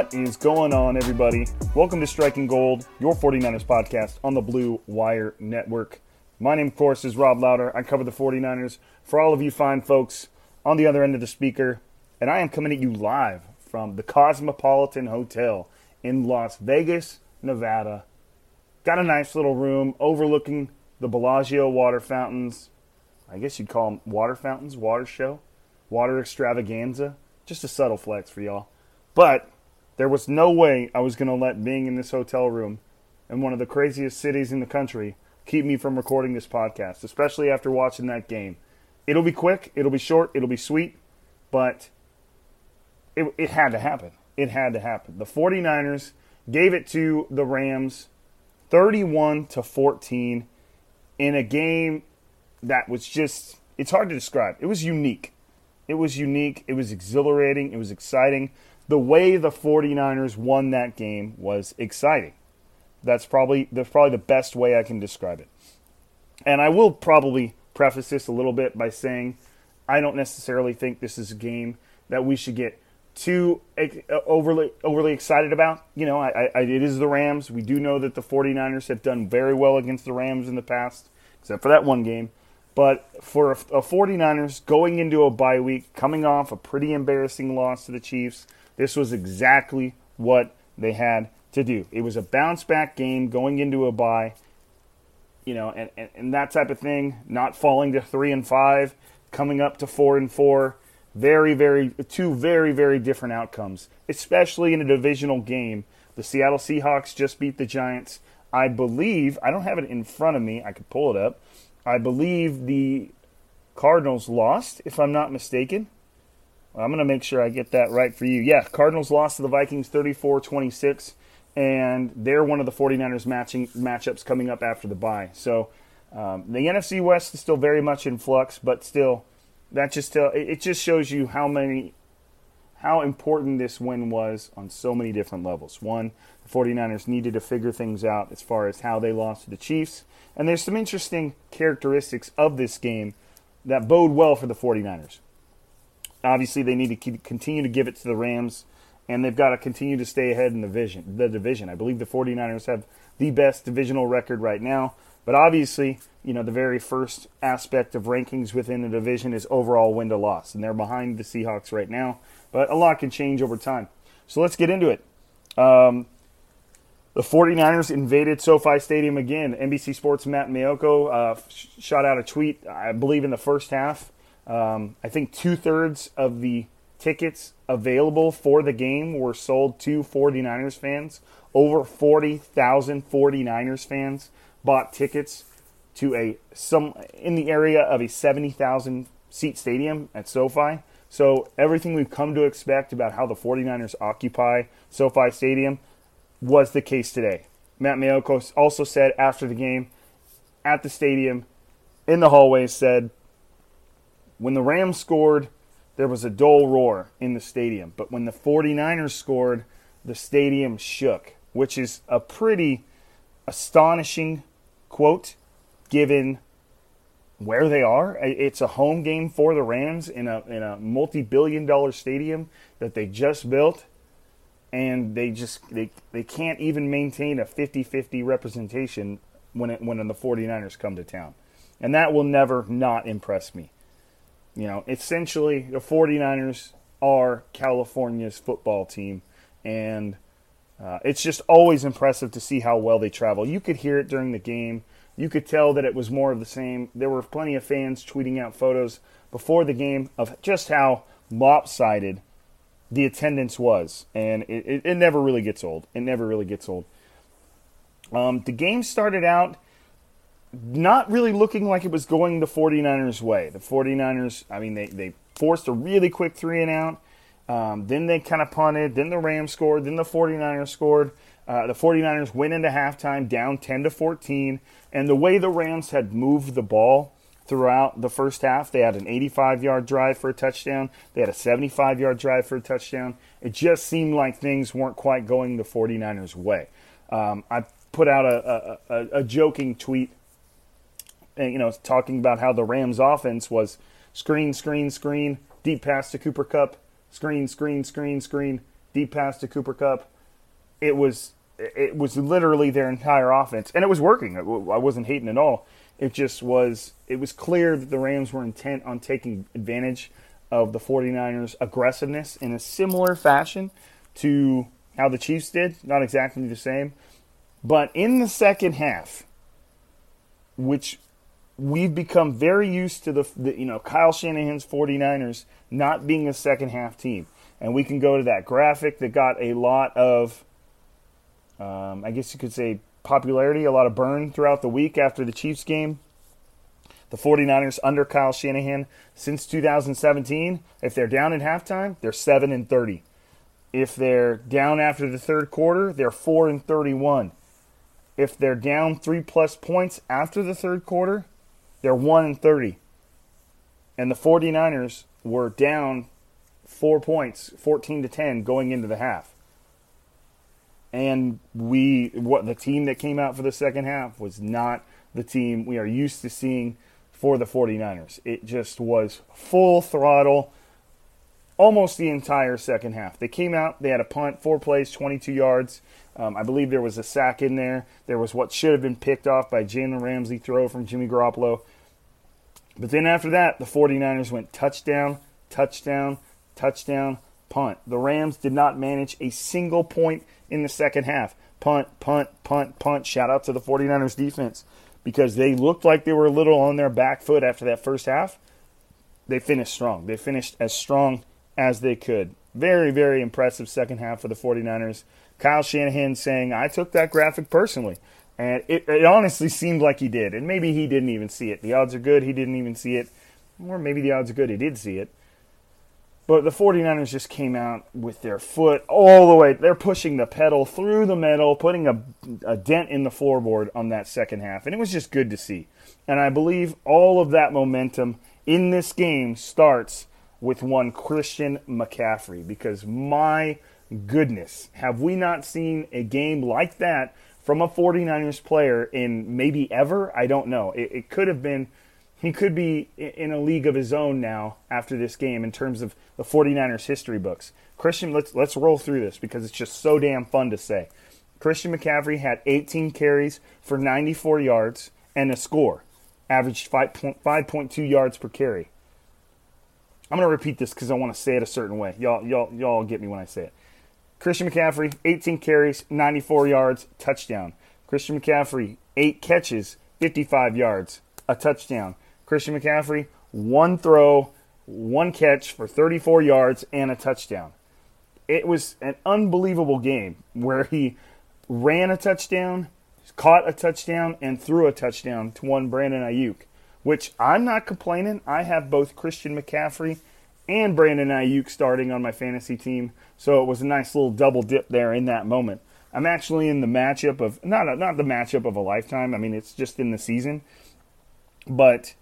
What is going on, everybody? Welcome to Striking Gold, your 49ers podcast on the Blue Wire Network. My name, of course, is Rob Louder. I cover the 49ers for all of you fine folks on the other end of the speaker, and I am coming at you live from the Cosmopolitan Hotel in Las Vegas, Nevada. Got a nice little room overlooking the Bellagio water fountains. I guess you'd call them water fountains, water show, water extravaganza. Just a subtle flex for y'all. But there was no way I was going to let being in this hotel room in one of the craziest cities in the country keep me from recording this podcast, especially after watching that game. It'll be quick, it'll be short, it'll be sweet, but it, it had to happen. It had to happen. The 49ers gave it to the Rams 31 to 14 in a game that was just it's hard to describe. It was unique. It was unique. It was exhilarating. It was exciting. The way the 49ers won that game was exciting. That's probably that's probably the best way I can describe it. And I will probably preface this a little bit by saying I don't necessarily think this is a game that we should get too uh, overly overly excited about. You know, I, I, it is the Rams. We do know that the 49ers have done very well against the Rams in the past, except for that one game. But for a 49ers going into a bye week, coming off a pretty embarrassing loss to the Chiefs, this was exactly what they had to do. It was a bounce back game going into a bye, you know, and, and, and that type of thing, not falling to three and five, coming up to four and four. Very, very, two very, very different outcomes, especially in a divisional game. The Seattle Seahawks just beat the Giants. I believe, I don't have it in front of me, I could pull it up. I believe the Cardinals lost, if I'm not mistaken. I'm going to make sure I get that right for you. Yeah, Cardinals lost to the Vikings 34 26, and they're one of the 49ers matching matchups coming up after the bye. So um, the NFC West is still very much in flux, but still, that just tell, it just shows you how many how important this win was on so many different levels. One, the 49ers needed to figure things out as far as how they lost to the Chiefs. And there's some interesting characteristics of this game that bode well for the 49ers. Obviously, they need to continue to give it to the Rams, and they've got to continue to stay ahead in the division. The division. I believe the 49ers have the best divisional record right now. But obviously, you know, the very first aspect of rankings within the division is overall win to loss, and they're behind the Seahawks right now. But a lot can change over time. So let's get into it. Um, the 49ers invaded SoFi Stadium again. NBC Sports' Matt Maiocco uh, sh- shot out a tweet, I believe, in the first half. Um, I think two thirds of the tickets available for the game were sold to 49ers fans. Over 40,000 49ers fans bought tickets to a some in the area of a 70,000 seat stadium at SoFi. So everything we've come to expect about how the 49ers occupy SoFi Stadium was the case today. Matt Maiocco also said after the game at the stadium in the hallways said when the Rams scored, there was a dull roar in the stadium. But when the 49ers scored, the stadium shook, which is a pretty astonishing quote given where they are. It's a home game for the Rams in a in a multi-billion dollar stadium that they just built and they just they, they can't even maintain a 50-50 representation when it, when the 49ers come to town. And that will never not impress me. You know, essentially, the 49ers are California's football team, and uh, it's just always impressive to see how well they travel. You could hear it during the game. You could tell that it was more of the same. There were plenty of fans tweeting out photos before the game of just how lopsided the attendance was, and it, it, it never really gets old. It never really gets old. Um, the game started out not really looking like it was going the 49ers' way. The 49ers, I mean, they, they forced a really quick three and out. Um, then they kind of punted. Then the Rams scored. Then the 49ers scored. Uh, the 49ers went into halftime down 10 to 14. And the way the Rams had moved the ball throughout the first half, they had an 85 yard drive for a touchdown. They had a 75 yard drive for a touchdown. It just seemed like things weren't quite going the 49ers' way. Um, I put out a, a, a, a joking tweet Uh, you know, talking about how the Rams offense was screen, screen, screen, deep pass to Cooper Kupp, screen, screen, screen, screen, deep pass to Cooper Kupp. It was it was literally their entire offense, and it was working. I wasn't hating at all. It just was. It was clear that the Rams were intent on taking advantage of the 49ers' aggressiveness in a similar fashion to how the Chiefs did. Not exactly the same, but in the second half, which we've become very used to the, the, you know Kyle Shanahan's 49ers not being a second half team, and we can go to that graphic that got a lot of, um, I guess you could say popularity, a lot of burn throughout the week after the Chiefs game. The 49ers under Kyle Shanahan since 2017, if they're down at halftime, they're 7 and 30. If they're down after the third quarter, they're 4 and 31. If they're down 3 plus points after the third quarter, they're 1 and 30. And the 49ers were down 4 points, 14 to 10 going into the half. And we what the team that came out for the second half was not the team we are used to seeing for the 49ers. It just was full throttle almost the entire second half. They came out, they had a punt, four plays, 22 yards. Um, I believe there was a sack in there. There was what should have been picked off by Jalen Ramsey throw from Jimmy Garoppolo. But then after that, the 49ers went touchdown, touchdown, touchdown, punt. The Rams did not manage a single point in the second half. Punt, punt, punt, punt. Shout out to the 49ers defense because they looked like they were a little on their back foot after that first half. They finished strong. They finished as strong as they could. Very, very impressive second half for the 49ers. Kyle Shanahan saying, I took that graphic personally. And it, it honestly seemed like he did. And maybe he didn't even see it. The odds are good he didn't even see it. Or maybe the odds are good he did see it. But the 49ers just came out with their foot all the way. They're pushing the pedal through the metal, putting a, a dent in the floorboard on that second half. And it was just good to see. And I believe all of that momentum in this game starts with one Christian McCaffrey. Because my goodness, have we not seen a game like that from a 49ers player in maybe ever? I don't know. It, it could have been, he could be in a league of his own now after this game in terms of the 49ers history books. Christian, let's, let's roll through this because it's just so damn fun to say. Christian McCaffrey had 18 carries for 94 yards and a score, averaged 5.2 yards per carry. I'm going to repeat this because I want to say it a certain way. Y'all, y'all, y'all get me when I say it. Christian McCaffrey, 18 carries, 94 yards, touchdown. Christian McCaffrey, 8 catches, 55 yards, a touchdown. Christian McCaffrey, one throw, one catch for 34 yards and a touchdown. It was an unbelievable game where he ran a touchdown, caught a touchdown, and threw a touchdown to one Brandon Aiyuk, which I'm not complaining. I have both Christian McCaffrey and Brandon Aiyuk starting on my fantasy team. So it was a nice little double dip there in that moment. I'm actually in the matchup of not not the matchup of a lifetime. I mean, it's just in the season, but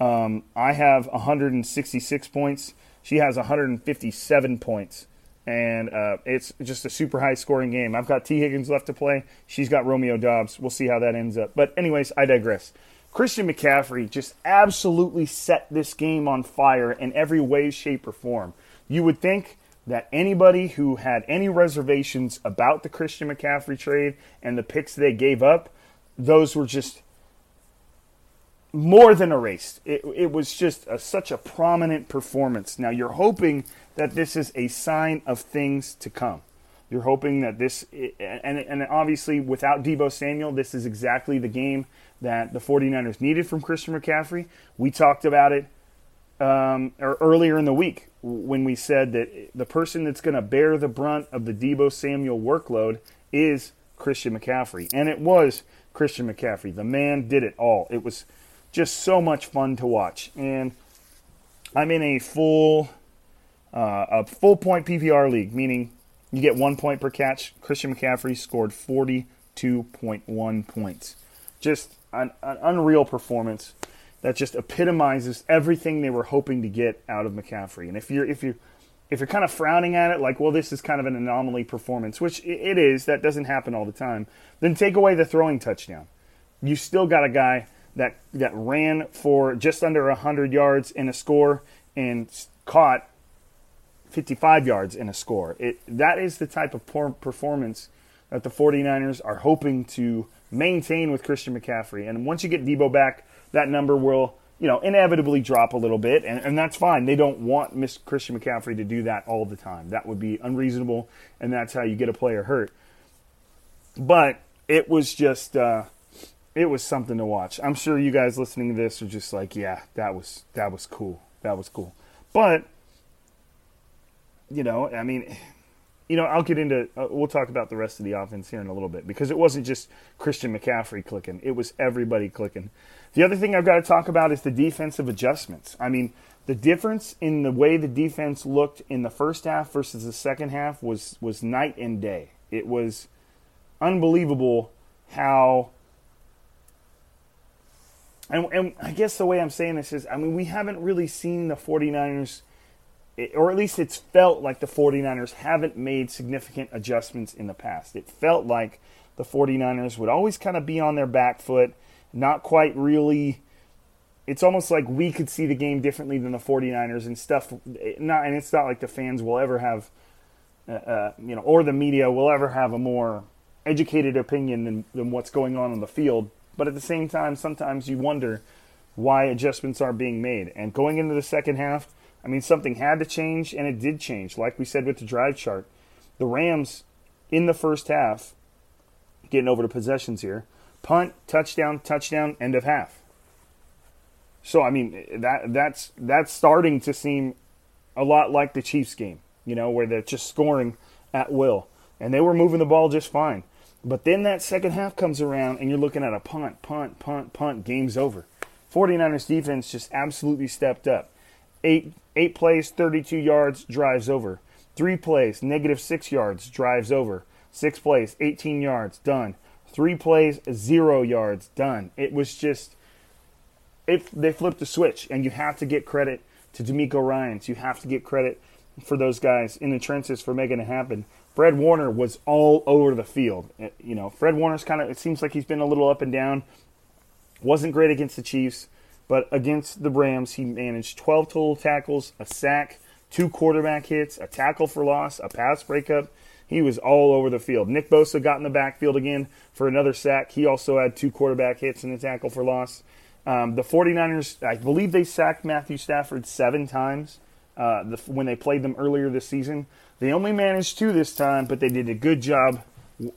um, I have 166 points. She has 157 points, and uh, it's just a super high scoring game. I've got Tee Higgins left to play. She's got Romeo Doubs. We'll see how that ends up. But anyways, I digress. Christian McCaffrey just absolutely set this game on fire in every way, shape, or form. You would think that anybody who had any reservations about the Christian McCaffrey trade and the picks they gave up, those were just more than erased. It, it was just a, such a prominent performance. Now, you're hoping that this is a sign of things to come. You're hoping that this, and, and obviously without Deebo Samuel, this is exactly the game that the 49ers needed from Christian McCaffrey. We talked about it um, or earlier in the week when we said that the person that's going to bear the brunt of the Deebo Samuel workload is Christian McCaffrey. And it was Christian McCaffrey. The man did it all. It was just so much fun to watch. And I'm in a full uh, a full point PPR league, meaning you get one point per catch. Christian McCaffrey scored 42.1 points. Just an, an unreal performance that just epitomizes everything they were hoping to get out of McCaffrey. And if you're if you if you're kind of frowning at it, like, well, this is kind of an anomaly performance, which it is, that doesn't happen all the time, then take away the throwing touchdown. You still got a guy that that ran for just under 100 yards in a score and caught 55 yards in a score. It that is the type of performance that the 49ers are hoping to maintain with Christian McCaffrey. And once you get Deebo back, that number will, you know, inevitably drop a little bit, and, and that's fine. They don't want Miss Christian McCaffrey to do that all the time. That would be unreasonable, and that's how you get a player hurt. But it was just, uh, it was something to watch. I'm sure you guys listening to this are just like, yeah, that was that was cool. That was cool. But you know, I mean, you know, I'll get into. Uh, we'll talk about the rest of the offense here in a little bit because it wasn't just Christian McCaffrey clicking; it was everybody clicking. The other thing I've got to talk about is the defensive adjustments. I mean, the difference in the way the defense looked in the first half versus the second half was was night and day. It was unbelievable how. And, and I guess the way I'm saying this is, I mean, we haven't really seen the 49ers or at least it's felt like the 49ers haven't made significant adjustments in the past. It felt like the 49ers would always kind of be on their back foot, not quite really. It's almost like we could see the game differently than the 49ers and stuff. Not, and it's not like the fans will ever have, uh, uh, you know, or the media will ever have a more educated opinion than, than what's going on on the field. But at the same time, sometimes you wonder why adjustments aren't being made. And going into the second half, I mean, something had to change, and it did change. Like we said with the drive chart, the Rams in the first half, getting over to possessions here, punt, touchdown, touchdown, end of half. So I mean, that that's that's starting to seem a lot like the Chiefs game, you know, where they're just scoring at will, and they were moving the ball just fine. But then that second half comes around, and you're looking at a punt, punt, punt, punt, game's over. 49ers defense just absolutely stepped up. Eight eight plays, 32 yards, drives over. Three plays, negative six yards, drives over. Six plays, 18 yards, done. Three plays, zero yards, done. It was just, it, they flipped the switch, and you have to get credit to DeMeco Ryans. You have to get credit for those guys in the trenches for making it happen. Fred Warner was all over the field. Eh, you know, Fred Warner's kind of, it seems like he's been a little up and down. Wasn't great against the Chiefs. But against the Rams, he managed 12 total tackles, a sack, two quarterback hits, a tackle for loss, a pass breakup. He was all over the field. Nick Bosa got in the backfield again for another sack. He also had two quarterback hits and a tackle for loss. Um, the 49ers, I believe they sacked Matthew Stafford seven times uh, the, when they played them earlier this season. They only managed two this time, but they did a good job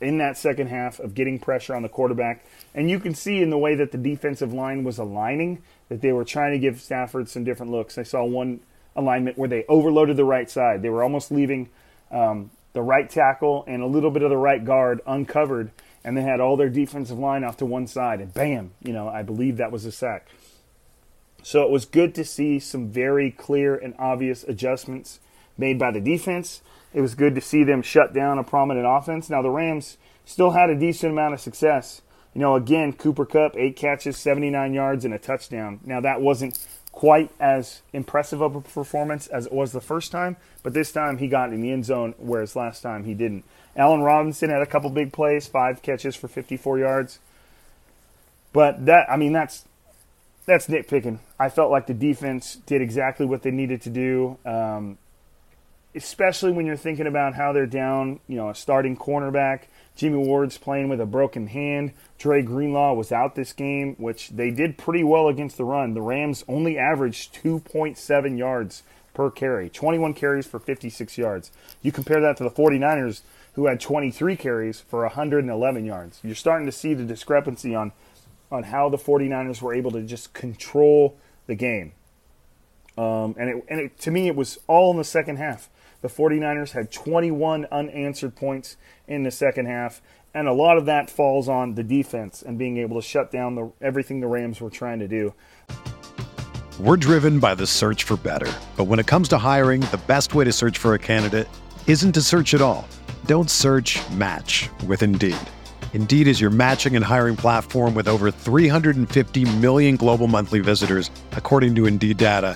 in that second half of getting pressure on the quarterback. And you can see in the way that the defensive line was aligning that they were trying to give Stafford some different looks. I saw one alignment where they overloaded the right side. They were almost leaving um, the right tackle and a little bit of the right guard uncovered, and they had all their defensive line off to one side, and bam, you know, I believe that was a sack. So it was good to see some very clear and obvious adjustments made by the defense. It was good to see them shut down a prominent offense. Now the Rams still had a decent amount of success. You know, again, Cooper Kupp, eight catches, 79 yards, and a touchdown. Now, that wasn't quite as impressive of a performance as it was the first time, but this time he got in the end zone, whereas last time he didn't. Allen Robinson had a couple big plays, five catches for 54 yards. But that, I mean, that's that's nitpicking. I felt like the defense did exactly what they needed to do, um, especially when you're thinking about how they're down, you know, a starting cornerback. Jimmy Ward's playing with a broken hand. Dre Greenlaw was out this game, which they did pretty well against the run. The Rams only averaged 2.7 yards per carry, 21 carries for 56 yards. You compare that to the 49ers, who had 23 carries for 111 yards. You're starting to see the discrepancy on on how the 49ers were able to just control the game. Um, and it, and it, to me, it was all in the second half. The 49ers had 21 unanswered points in the second half, and a lot of that falls on the defense and being able to shut down the, everything the Rams were trying to do. We're driven by the search for better. But when it comes to hiring, the best way to search for a candidate isn't to search at all. Don't search match with Indeed. Indeed is your matching and hiring platform with over 350 million global monthly visitors, according to Indeed data,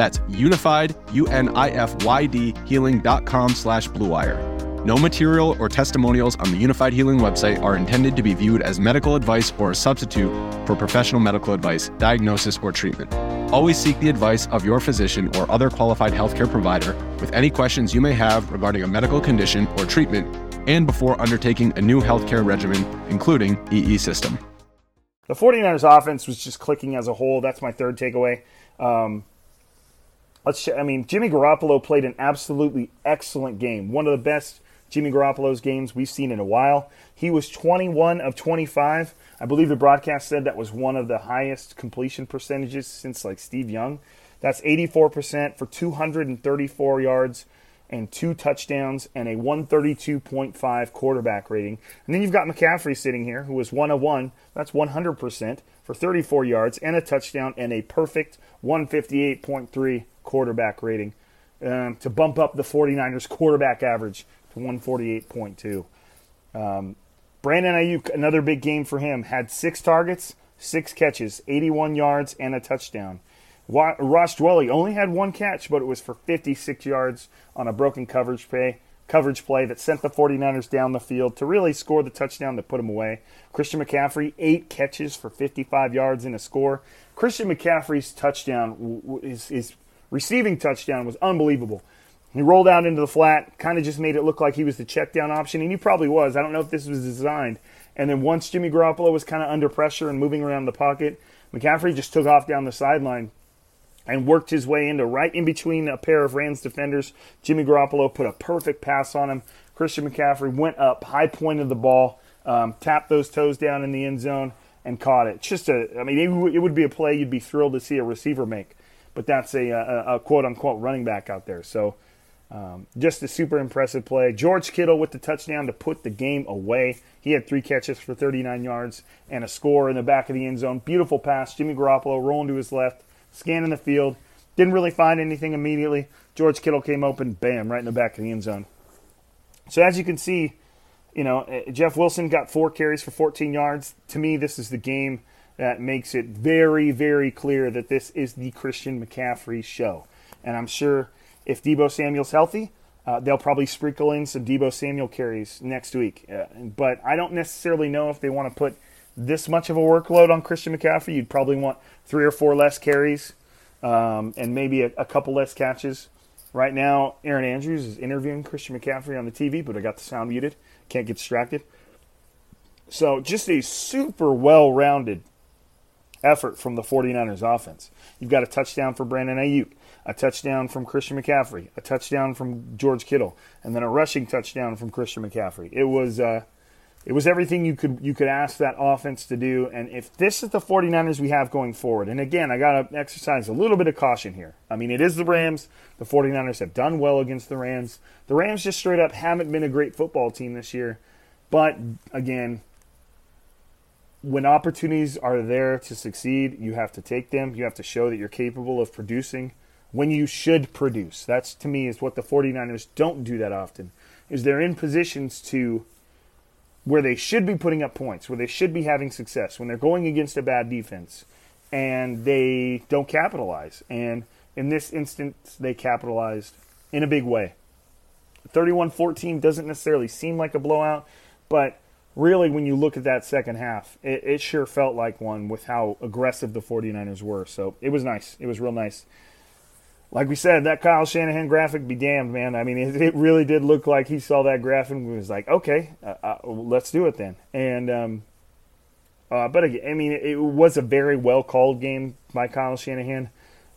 That's unified, U-N-I-F-Y-D, healing.com slash bluewire. No material or testimonials on the Unified Healing website are intended to be viewed as medical advice or a substitute for professional medical advice, diagnosis, or treatment. Always seek the advice of your physician or other qualified healthcare provider with any questions you may have regarding a medical condition or treatment and before undertaking a new healthcare regimen, including EE system. The 49ers offense was just clicking as a whole. That's my third takeaway. Um, let's. I mean, Jimmy Garoppolo played an absolutely excellent game. One of the best Jimmy Garoppolo's games we've seen in a while. He was 21 of 25. I believe the broadcast said that was one of the highest completion percentages since like Steve Young. That's 84% for 234 yards and two touchdowns and a 132.5 quarterback rating. And then you've got McCaffrey sitting here, who was one of one. That's 100% for 34 yards and a touchdown and a perfect 158.3 quarterback rating um, to bump up the 49ers quarterback average to 148.2. Um, Brandon Aiyuk, another big game for him, had six targets, six catches, 81 yards, and a touchdown. Ross Dwelley only had one catch, but it was for 56 yards on a broken coverage play, coverage play that sent the 49ers down the field to really score the touchdown that put them away. Christian McCaffrey, eight catches for 55 yards in a score. Christian McCaffrey's touchdown, is, his receiving touchdown, was unbelievable. He rolled out into the flat, kind of just made it look like he was the check down option, and he probably was. I don't know if this was designed. And then once Jimmy Garoppolo was kind of under pressure and moving around the pocket, McCaffrey just took off down the sideline and worked his way into right in between a pair of Rams defenders. Jimmy Garoppolo put a perfect pass on him. Christian McCaffrey went up, high pointed the ball, um, tapped those toes down in the end zone, and caught it. Just a, I mean, it, would be a play you'd be thrilled to see a receiver make, but that's a, a, a quote unquote running back out there. So Um, just a super impressive play. George Kittle with the touchdown to put the game away. He had three catches for 39 yards and a score in the back of the end zone. Beautiful pass. Jimmy Garoppolo rolling to his left, scanning the field. Didn't really find anything immediately. George Kittle came open, bam, right in the back of the end zone. So as you can see, you know, eh, Jeff Wilson got four carries for 14 yards. To me, this is the game that makes it very, very clear that this is the Christian McCaffrey show. And I'm sure if Deebo Samuel's healthy, uh, they'll probably sprinkle in some Deebo Samuel carries next week. Uh, but I don't necessarily know if they want to put this much of a workload on Christian McCaffrey. You'd probably want three or four less carries um, and maybe a, a couple less catches. Right now, Erin Andrews is interviewing Christian McCaffrey on the TV, but I got the sound muted. Can't get distracted. So, just a super well rounded effort from the 49ers offense. You've got a touchdown for Brandon Aiyuk, a touchdown from Christian McCaffrey, a touchdown from George Kittle, and then a rushing touchdown from Christian McCaffrey. It was uh, it was everything you could you could ask that offense to do. And if this is the 49ers we have going forward, and again, I got to exercise a little bit of caution here. I mean, it is the Rams. The 49ers have done well against the Rams. The Rams just straight up haven't been a great football team this year. But again, when opportunities are there to succeed, you have to take them. You have to show that you're capable of producing when you should produce. That's to me is what the 49ers don't do that often. Is they're in positions to where they should be putting up points, where they should be having success, when they're going against a bad defense and they don't capitalize. And in this instance, they capitalized in a big way. 31 14 doesn't necessarily seem like a blowout, but really, when you look at that second half, it, it, sure felt like one with how aggressive the 49ers were. So it was nice. It was real nice like we said, that Kyle Shanahan graphic be damned, man. I mean, it, it really did look like he saw that graphic and was like, okay, uh, uh, let's do it then. And, um, uh, but again, I mean, it, was a very well called game by Kyle Shanahan.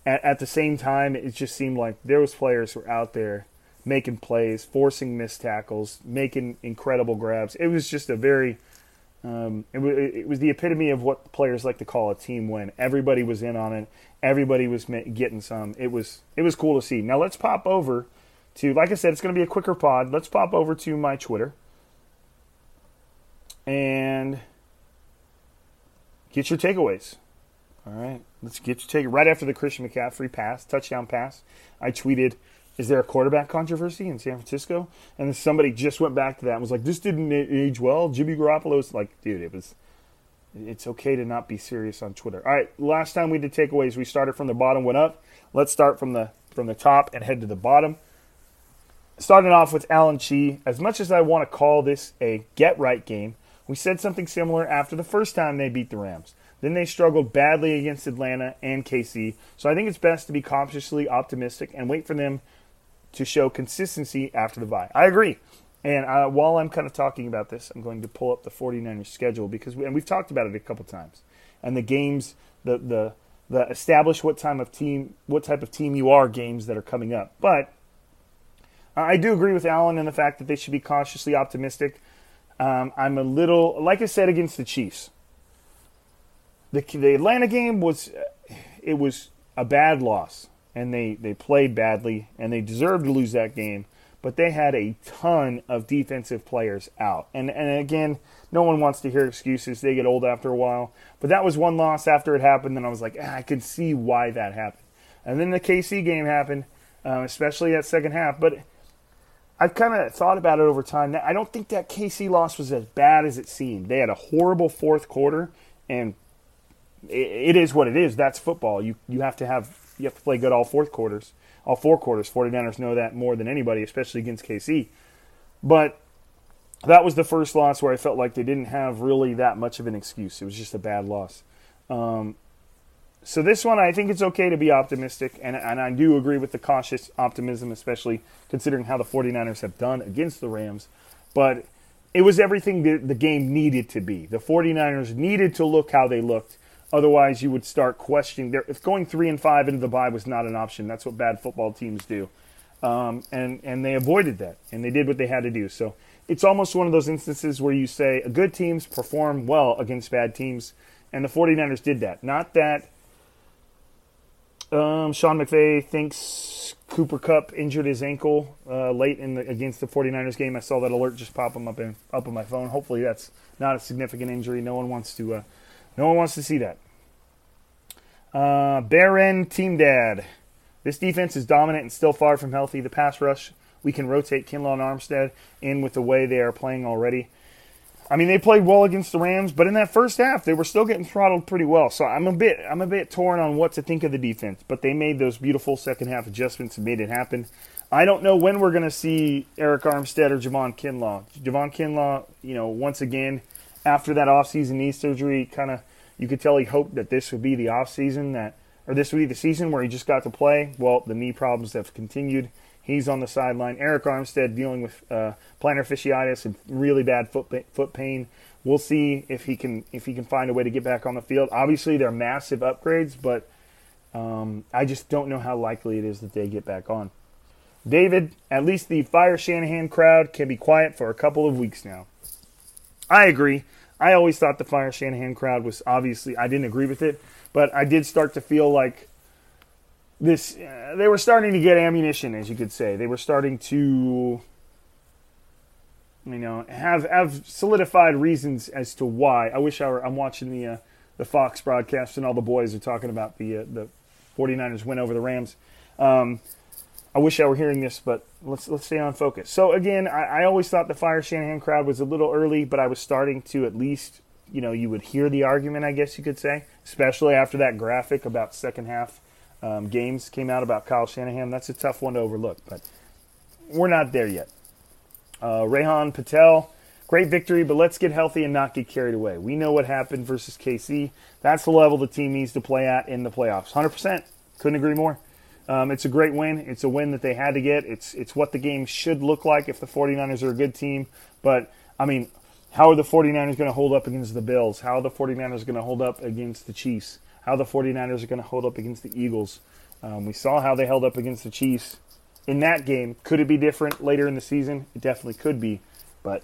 At, at, the same time, it just seemed like there was players who were out there making plays, forcing missed tackles, making incredible grabs. It was just a very, um, it, it was the epitome of what players like to call a team win. Everybody was in on it everybody was getting some. It was it was cool to see. Now let's pop over to like I said, it's going to be a quicker pod. Let's pop over to my Twitter and get your takeaways. All right, let's get your take right after the Christian McCaffrey pass, touchdown pass. I tweeted, "Is there a quarterback controversy in San Francisco?" And then somebody just went back to that and was like, "This didn't age well." Jimmy Garoppolo's like, "Dude, it was." It's okay to not be serious on Twitter. All right, last time we did takeaways, we started from the bottom, went up. Let's start from the from the top and head to the bottom. Starting off with Alan Chi. As much as I want to call this a get right game, we said something similar after the first time they beat the Rams. Then they struggled badly against Atlanta and KC. So I think it's best to be cautiously optimistic and wait for them to show consistency after the bye. I agree. And uh, while I'm kind of talking about this, I'm going to pull up the 49ers schedule because we, and we've talked about it a couple times. And the games, the the the establish what time of team, what type of team you are games that are coming up. But I do agree with Alan in the fact that they should be cautiously optimistic. Um, I'm a little, like I said, against the Chiefs. The the Atlanta game was, it was a bad loss, and they they played badly, and they deserved to lose that game but they had a ton of defensive players out. And and again, no one wants to hear excuses. They get old after a while. But that was one loss after it happened, and I was like, ah, I could see why that happened. And then the KC game happened, uh, especially that second half. But I've kind of thought about it over time. I don't think that KC loss was as bad as it seemed. They had a horrible fourth quarter, and it is what it is. That's football. You you have to have you have to play good all fourth quarters all four quarters. 49ers know that more than anybody, especially against KC. But that was the first loss where I felt like they didn't have really that much of an excuse. It was just a bad loss. Um, so this one, I think it's okay to be optimistic, and, and I do agree with the cautious optimism, especially considering how the 49ers have done against the Rams. But it was everything that the game needed to be. The 49ers needed to look how they looked Otherwise, you would start questioning. There, if going three and five into the bye was not an option, that's what bad football teams do, um, and and they avoided that, and they did what they had to do. So it's almost one of those instances where you say a good teams perform well against bad teams, and the 49ers did that. Not that um, Sean McVay thinks Cooper Kupp injured his ankle uh, late in the, against the 49ers game. I saw that alert just pop up in, up on my phone. Hopefully that's not a significant injury. No one wants to uh, no one wants to see that. Uh, Baron Team Dad. This defense is dominant and still far from healthy. The pass rush, we can rotate Kinlaw and Armstead in with the way they are playing already. I mean, they played well against the Rams, but in that first half, they were still getting throttled pretty well. So I'm a bit, I'm a bit torn on what to think of the defense. But they made those beautiful second half adjustments and made it happen. I don't know when we're going to see Arik Armstead or Javon Kinlaw. Javon Kinlaw, you know, once again, after that offseason knee surgery, kind of, you could tell he hoped that this would be the offseason that, or this would be the season where he just got to play. Well, the knee problems have continued. He's on the sideline. Arik Armstead dealing with uh, plantar fasciitis and really bad foot foot pain. We'll see if he can if he can find a way to get back on the field. Obviously, they're massive upgrades, but um, I just don't know how likely it is that they get back on. David, at least the Fire Shanahan crowd can be quiet for a couple of weeks now. I agree. I always thought the Fire Shanahan crowd was obviously I didn't agree with it, but I did start to feel like this uh, they were starting to get ammunition, as you could say. They were starting to you know have have solidified reasons as to why. I wish I were. I'm watching the uh, the Fox broadcast and all the boys are talking about the uh, the 49ers win over the Rams. Um, I wish I were hearing this, but let's let's stay on focus. So again, I, I always thought the Fire Shanahan crowd was a little early, but I was starting to at least you know you would hear the argument, I guess you could say, especially after that graphic about second half um, games came out about Kyle Shanahan. That's a tough one to overlook, but we're not there yet. Uh, Rehan Patel, great victory, but let's get healthy and not get carried away. We know what happened versus KC. That's the level the team needs to play at in the playoffs. 100%. Couldn't agree more. Um, it's a great win. It's a win that they had to get. It's it's what the game should look like if the 49ers are a good team. But, I mean, how are the 49ers going to hold up against the Bills? How are the 49ers going to hold up against the Chiefs? how the 49ers are going to hold up against the Eagles. Um, we saw how they held up against the Chiefs in that game. Could it be different later in the season? It definitely could be, but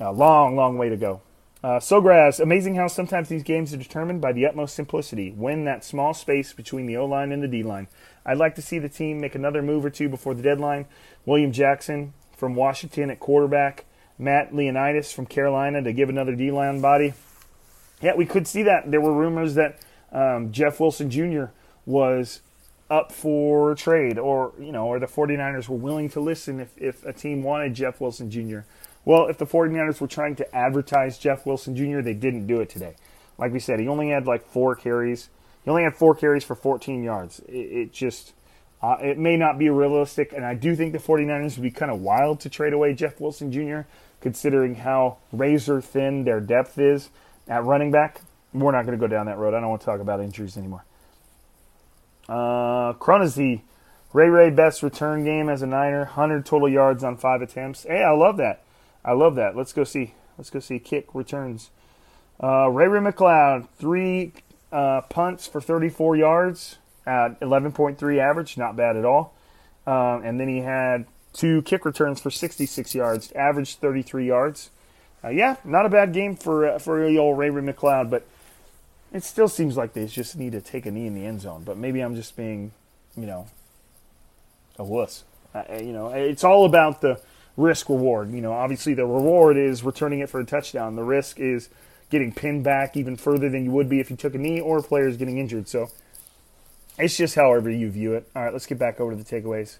a long, long way to go. Uh, Sogras, amazing how sometimes these games are determined by the utmost simplicity. Win that small space between the O line and the D line. I'd like to see the team make another move or two before the deadline. William Jackson from Washington at quarterback. Matt Leonidas from Carolina to give another D line body. Yeah, we could see that. There were rumors that um, Jeff Wilson Jr. was up for trade or, you know, or the 49ers were willing to listen if, if a team wanted Jeff Wilson Jr. Well, if the 49ers were trying to advertise Jeff Wilson Jr., they didn't do it today. Like we said, he only had like four carries. He only had four carries for 14 yards. It, it just, uh, it may not be realistic, and I do think the 49ers would be kind of wild to trade away Jeff Wilson Jr., considering how razor thin their depth is at running back we're not going to go down that road. I don't want to talk about injuries anymore. Uh, Kronazy, Ray Ray best return game as a Niner, 100 total yards on five attempts. Hey, I love that. I love that. Let's go see. Let's go see kick returns. Uh, Ray Ray McCloud, three uh, punts for 34 yards at 11.3 average, not bad at all. Um, and then he had two kick returns for 66 yards, average 33 yards. Uh, yeah, not a bad game for uh, for old Ray Ray McCloud, but it still seems like they just need to take a knee in the end zone. But maybe I'm just being, you know, a wuss. You know, it's all about the risk reward. You know, obviously the reward is returning it for a touchdown. The risk is getting pinned back even further than you would be if you took a knee or players getting injured. So it's just however you view it. All right, let's get back over to the takeaways.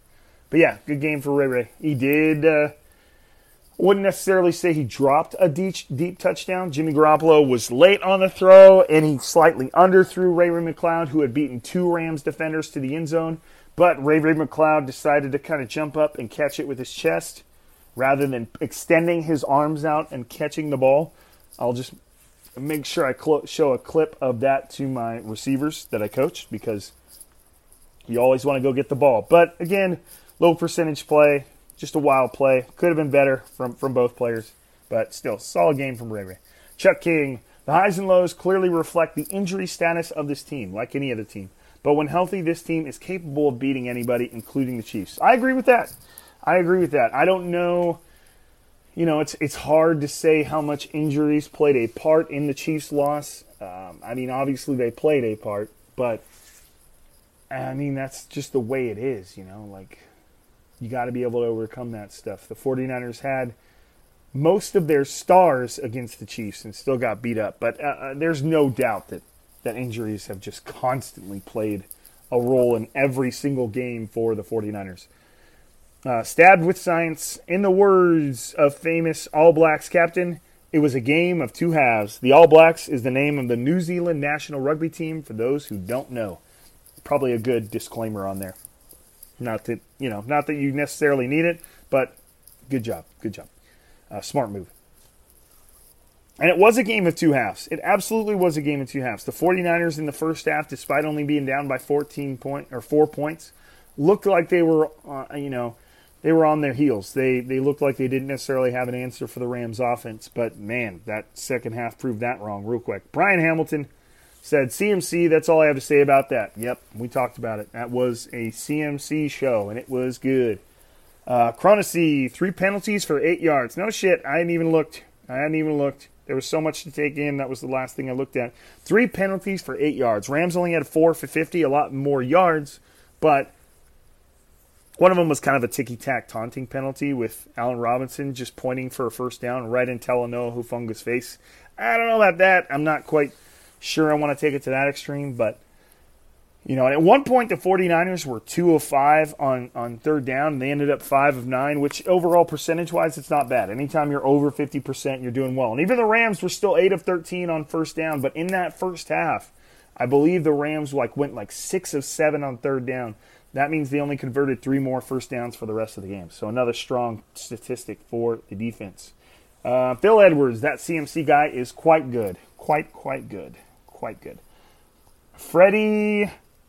But yeah, good game for Ray Ray. He did. Uh, wouldn't necessarily say he dropped a deep, deep touchdown. Jimmy Garoppolo was late on the throw, and he slightly underthrew Ray Ray McCloud, who had beaten two Rams defenders to the end zone. But Ray Ray McCloud decided to kind of jump up and catch it with his chest rather than extending his arms out and catching the ball. I'll just make sure I cl- show a clip of that to my receivers that I coach because you always want to go get the ball. But again, low percentage play, just a wild play. Could have been better from, from both players, but still, solid game from Ray Ray. Chuck King, the highs and lows clearly reflect the injury status of this team, like any other team. But when healthy, this team is capable of beating anybody, including the Chiefs. I agree with that. I agree with that. I don't know. You know, it's it's hard to say how much injuries played a part in the Chiefs' loss. Um, I mean, obviously they played a part, but I mean, that's just the way it is, you know, like you got to be able to overcome that stuff. The 49ers had most of their stars against the Chiefs and still got beat up, but uh, uh, there's no doubt that that injuries have just constantly played a role in every single game for the 49ers. Uh, stabbed with science, in the words of famous All Blacks captain, it was a game of two halves. The All Blacks is the name of the New Zealand national rugby team for those who don't know. Probably a good disclaimer on there. Not that you know, not that you necessarily need it, but good job, good job, uh, smart move. And it was a game of two halves. It absolutely was a game of two halves. The 49ers in the first half, despite only being down by 14 point or four points, looked like they were, uh, you know, they were on their heels. They they looked like they didn't necessarily have an answer for the Rams offense, but man, that second half proved that wrong real quick. Brian Hamilton said CMC, that's all I have to say about that. Yep, we talked about it. That was a CMC show and it was good. Uh Chronacy, three penalties for eight yards. No shit, I hadn't even looked. I hadn't even looked. There was so much to take in. That was the last thing I looked at. Three penalties for eight yards. Rams only had four for 50, a lot more yards, but one of them was kind of a ticky tack taunting penalty with Allen Robinson just pointing for a first down right in Talanoa Hufanga's face. I don't know about that. I'm not quite sure I want to take it to that extreme, but you know, at one point the 49ers were 2 of 5 on, on third down. And they ended up 5 of 9, which overall percentage wise, it's not bad. Anytime you're over 50%, you're doing well. And even the Rams were still 8 of 13 on first down. But in that first half, I believe the Rams like went like 6 of 7 on third down. That means they only converted three more first downs for the rest of the game. So another strong statistic for the defense. Uh, Phil Edwards, that CMC guy, is quite good. Quite, quite good. Quite good. Freddie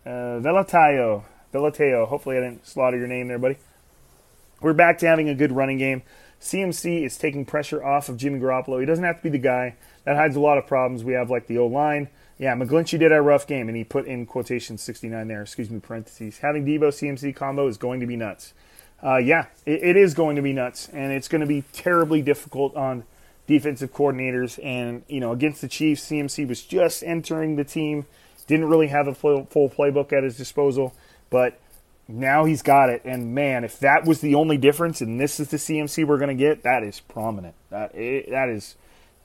uh, Velatio. Velateo. Hopefully I didn't slaughter your name there, buddy. We're back to having a good running game. CMC is taking pressure off of Jimmy Garoppolo. He doesn't have to be the guy. That hides a lot of problems. We have like the O line. Yeah, McGlinchey did a rough game, and he put in quotation 69 there, excuse me, parentheses. Having Deebo CMC combo is going to be nuts. Uh, yeah, it, it is going to be nuts, and it's going to be terribly difficult on defensive coordinators. And, you know, against the Chiefs, CMC was just entering the team, didn't really have a full, full playbook at his disposal, but now he's got it. And, man, if that was the only difference, and this is the CMC we're going to get, that is prominent. That, it, that is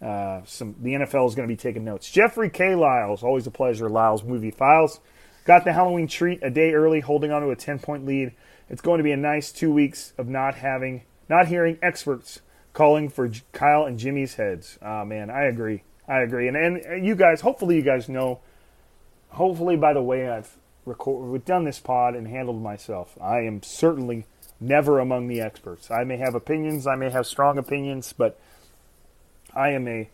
uh, some the NFL is going to be taking notes. Jeffrey K. Lyles, always a pleasure. Lyles Movie Files got the Halloween treat a day early, holding on to a ten point lead. It's going to be a nice two weeks of not having, not hearing experts calling for Kyle and Jimmy's heads. Oh man, I agree. I agree. And and you guys, hopefully you guys know. Hopefully, by the way I've record, done this pod and handled myself, I am certainly never among the experts. I may have opinions, I may have strong opinions, but I am a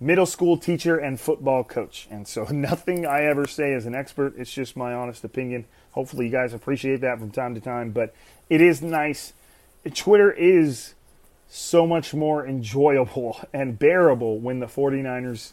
middle school teacher and football coach. And so nothing I ever say is an expert. It's just my honest opinion. Hopefully, you guys appreciate that from time to time. But it is nice. Twitter is so much more enjoyable and bearable when the 49ers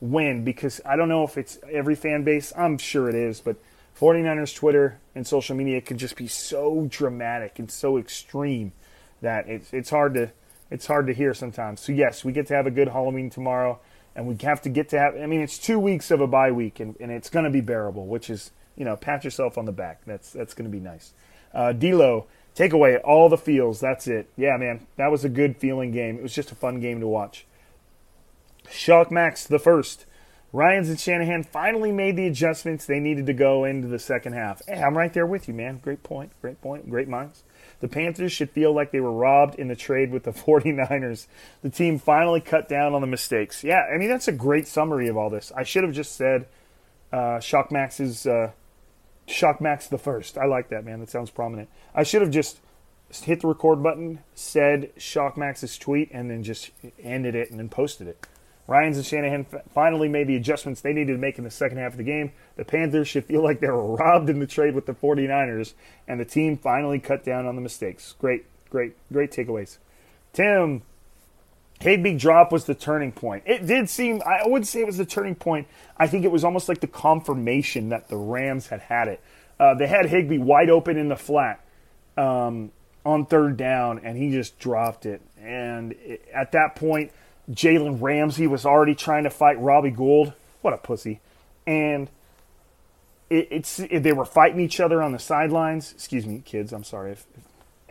win because I don't know if it's every fan base. I'm sure it is. But 49ers Twitter and social media can just be so dramatic and so extreme that it's, it's hard to it's hard to hear sometimes. So yes, we get to have a good Halloween tomorrow, and we have to get to have. I mean, it's two weeks of a bye week, and, and it's going to be bearable, which is you know pat yourself on the back. That's that's going to be nice. Uh, D'Lo, take away all the feels. That's it. Yeah, man, that was a good feeling game. It was just a fun game to watch. Shock Max the first. Ryans and Shanahan finally made the adjustments they needed to go into the second half. Hey, I'm right there with you, man. Great point. Great point. Great minds. The Panthers should feel like they were robbed in the trade with the 49ers. The team finally cut down on the mistakes. Yeah, I mean, that's a great summary of all this. I should have just said uh, Shock Max's uh, Shock Max the first. I like that, man. That sounds prominent. I should have just hit the record button, said Shock Max's tweet, and then just ended it and then posted it. Ryans and Shanahan finally made the adjustments they needed to make in the second half of the game. The Panthers should feel like they were robbed in the trade with the 49ers, and the team finally cut down on the mistakes. Great, great, great takeaways. Tim, Higbee drop was the turning point. It did seem, I wouldn't say it was the turning point. I think it was almost like the confirmation that the Rams had had it. Uh, they had Higbee wide open in the flat um, on third down, and he just dropped it. And it, at that point, Jalen Ramsey was already trying to fight Robbie Gould. What a pussy. And it, it's it, they were fighting each other on the sidelines. Excuse me, kids. I'm sorry. If, if,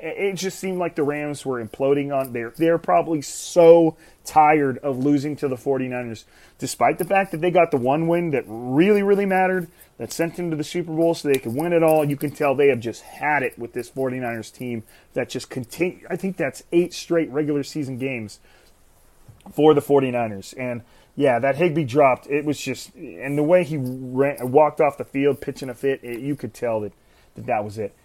it just seemed like the Rams were imploding on they're they're probably so tired of losing to the 49ers despite the fact that they got the one win that really really mattered that sent them to the Super Bowl so they could win it all you can tell they have just had it with this 49ers team that just continue I think that's eight straight regular season games for the 49ers and yeah, that Higbee dropped. It was just, and the way he ran, walked off the field pitching a fit, it, you could tell that, that that was it.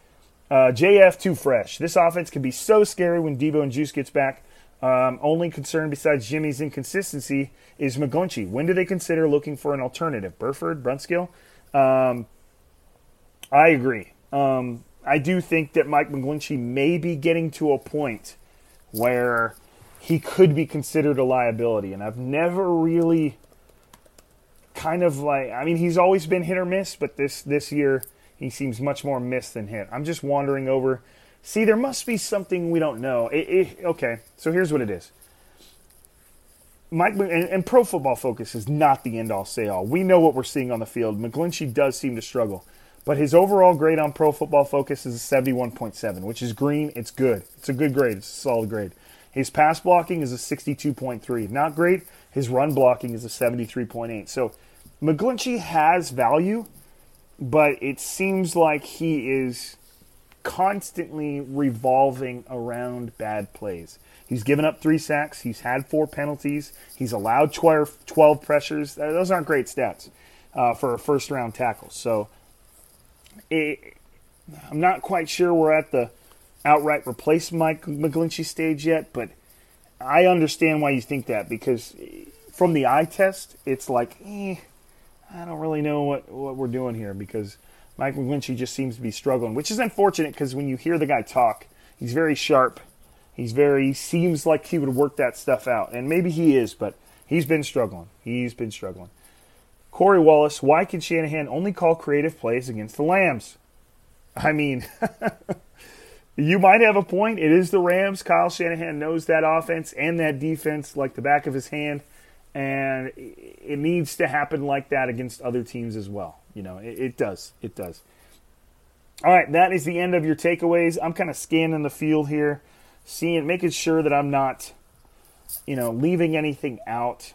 Uh, JF too fresh. This offense can be so scary when Deebo and Juice gets back. Um, only concern besides Jimmy's inconsistency is McGlinchey. When do they consider looking for an alternative? Burford, Brunskill? Um, I agree. Um, I do think that Mike McGlinchey may be getting to a point where he could be considered a liability, and I've never really kind of like. I mean, he's always been hit or miss, but this this year he seems much more miss than hit. I'm just wandering over. See, there must be something we don't know. It, it, okay, so here's what it is. Mike and, and, Pro Football Focus is not the end all say all. We know what we're seeing on the field. McGlinchey does seem to struggle, but his overall grade on Pro Football Focus is a 71.7, which is green. It's good. It's a good grade. It's a solid grade. His pass blocking is a 62.3. Not great. His run blocking is a 73.8. So McGlinchey has value, but it seems like he is constantly revolving around bad plays. He's given up three sacks. He's had four penalties. He's allowed 12, 12 pressures. Those aren't great stats uh, for a first round tackle. So it, I'm not quite sure we're at the outright replace Mike McGlinchey stage yet, but I understand why you think that because from the eye test, it's like, eh, I don't really know what, what we're doing here because Mike McGlinchey just seems to be struggling, which is unfortunate because when you hear the guy talk, he's very sharp. He's very, seems like he would work that stuff out. And maybe he is, but he's been struggling. He's been struggling. Corey Wallace, why can Shanahan only call creative plays against the Lambs? I mean, you might have a point. It is the Rams. Kyle Shanahan knows that offense and that defense like the back of his hand and it needs to happen like that against other teams as well. You know, it, it does. It does. All right, that is the end of your takeaways. I'm kind of scanning the field here, seeing, making sure that I'm not, you know, leaving anything out.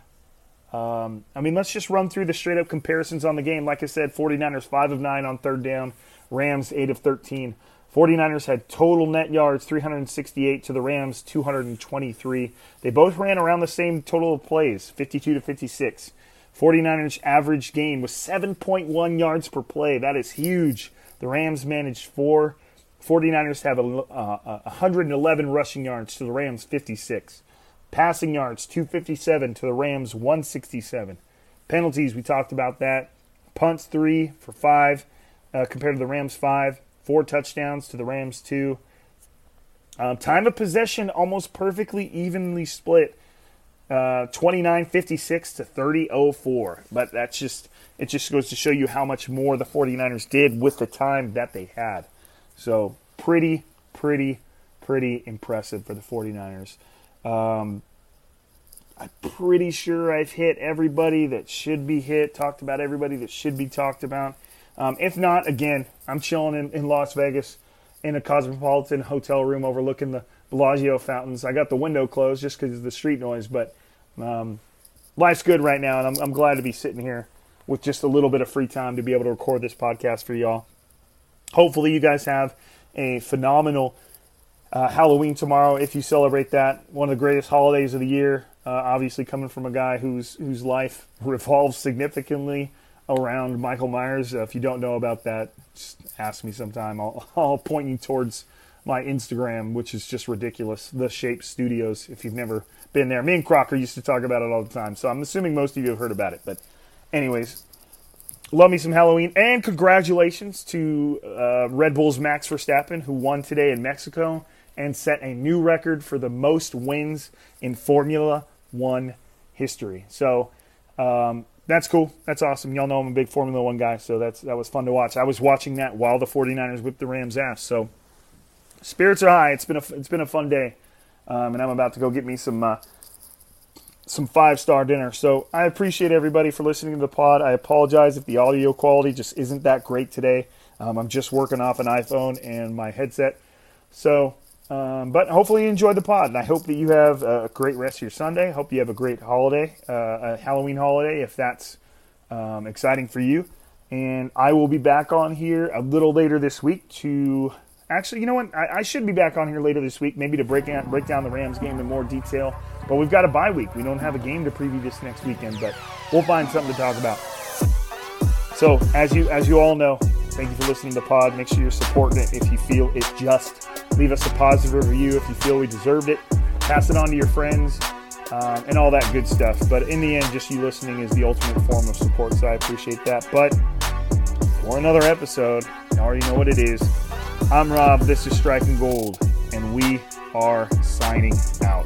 Um, I mean, let's just run through the straight up comparisons on the game. Like I said, 49ers 5 of 9 on third down, Rams 8 of 13. 49ers had total net yards 368 to the Rams 223. They both ran around the same total of plays, 52 to 56. 49ers average gain was 7.1 yards per play. That is huge. The Rams managed four. 49ers have a, uh, 111 rushing yards to the Rams 56. Passing yards 257 to the Rams 167. Penalties, we talked about that. Punts three for five uh, compared to the Rams five four touchdowns to the Rams, two. Um, time of possession almost perfectly evenly split. Uh, 29 56 to 30 04. But that's just, it just goes to show you how much more the 49ers did with the time that they had. So, pretty, pretty, pretty impressive for the 49ers. Um, I'm pretty sure I've hit everybody that should be hit, talked about everybody that should be talked about. Um, if not, again, I'm chilling in, in Las Vegas in a cosmopolitan hotel room overlooking the Bellagio fountains. I got the window closed just because of the street noise, but um, life's good right now, and I'm, I'm glad to be sitting here with just a little bit of free time to be able to record this podcast for y'all. Hopefully, you guys have a phenomenal uh, Halloween tomorrow if you celebrate that. One of the greatest holidays of the year. Uh, obviously, coming from a guy whose whose life revolves significantly around Michael Myers. Uh, if you don't know about that, just ask me sometime. I'll, I'll point you towards my Instagram, which is just ridiculous. The Shape Studios. If you've never been there, me and Crocker used to talk about it all the time. So I'm assuming most of you have heard about it. But, anyways, love me some Halloween and congratulations to uh, Red Bull's Max Verstappen, who won today in Mexico and set a new record for the most wins in Formula One history. So. Um, that's cool. That's awesome. Y'all know I'm a big Formula One guy, so that's that was fun to watch. I was watching that while the 49ers whipped the Rams' ass. So spirits are high. It's been a it's been a fun day, um, and I'm about to go get me some uh, some five star dinner. So I appreciate everybody for listening to the pod. I apologize if the audio quality just isn't that great today. Um, I'm just working off an iPhone and my headset. So, um, but hopefully you enjoyed the pod, and I hope that you have a great rest of your Sunday. Hope you have a great holiday, uh, a Halloween holiday, if that's um, exciting for you. And I will be back on here a little later this week to actually, you know what? I, I should be back on here later this week, maybe to break down, break down the Rams game in more detail. But we've got a bye week. We don't have a game to preview this next weekend, but we'll find something to talk about. So as you as you all know, thank you for listening to the pod. Make sure you're supporting it if you feel it just. Leave us a positive review if you feel we deserved it. Pass it on to your friends um, and all that good stuff. But in the end, just you listening is the ultimate form of support, so I appreciate that. But for another episode, you already know what it is. I'm Rob, this is Striking Gold, and we are signing out.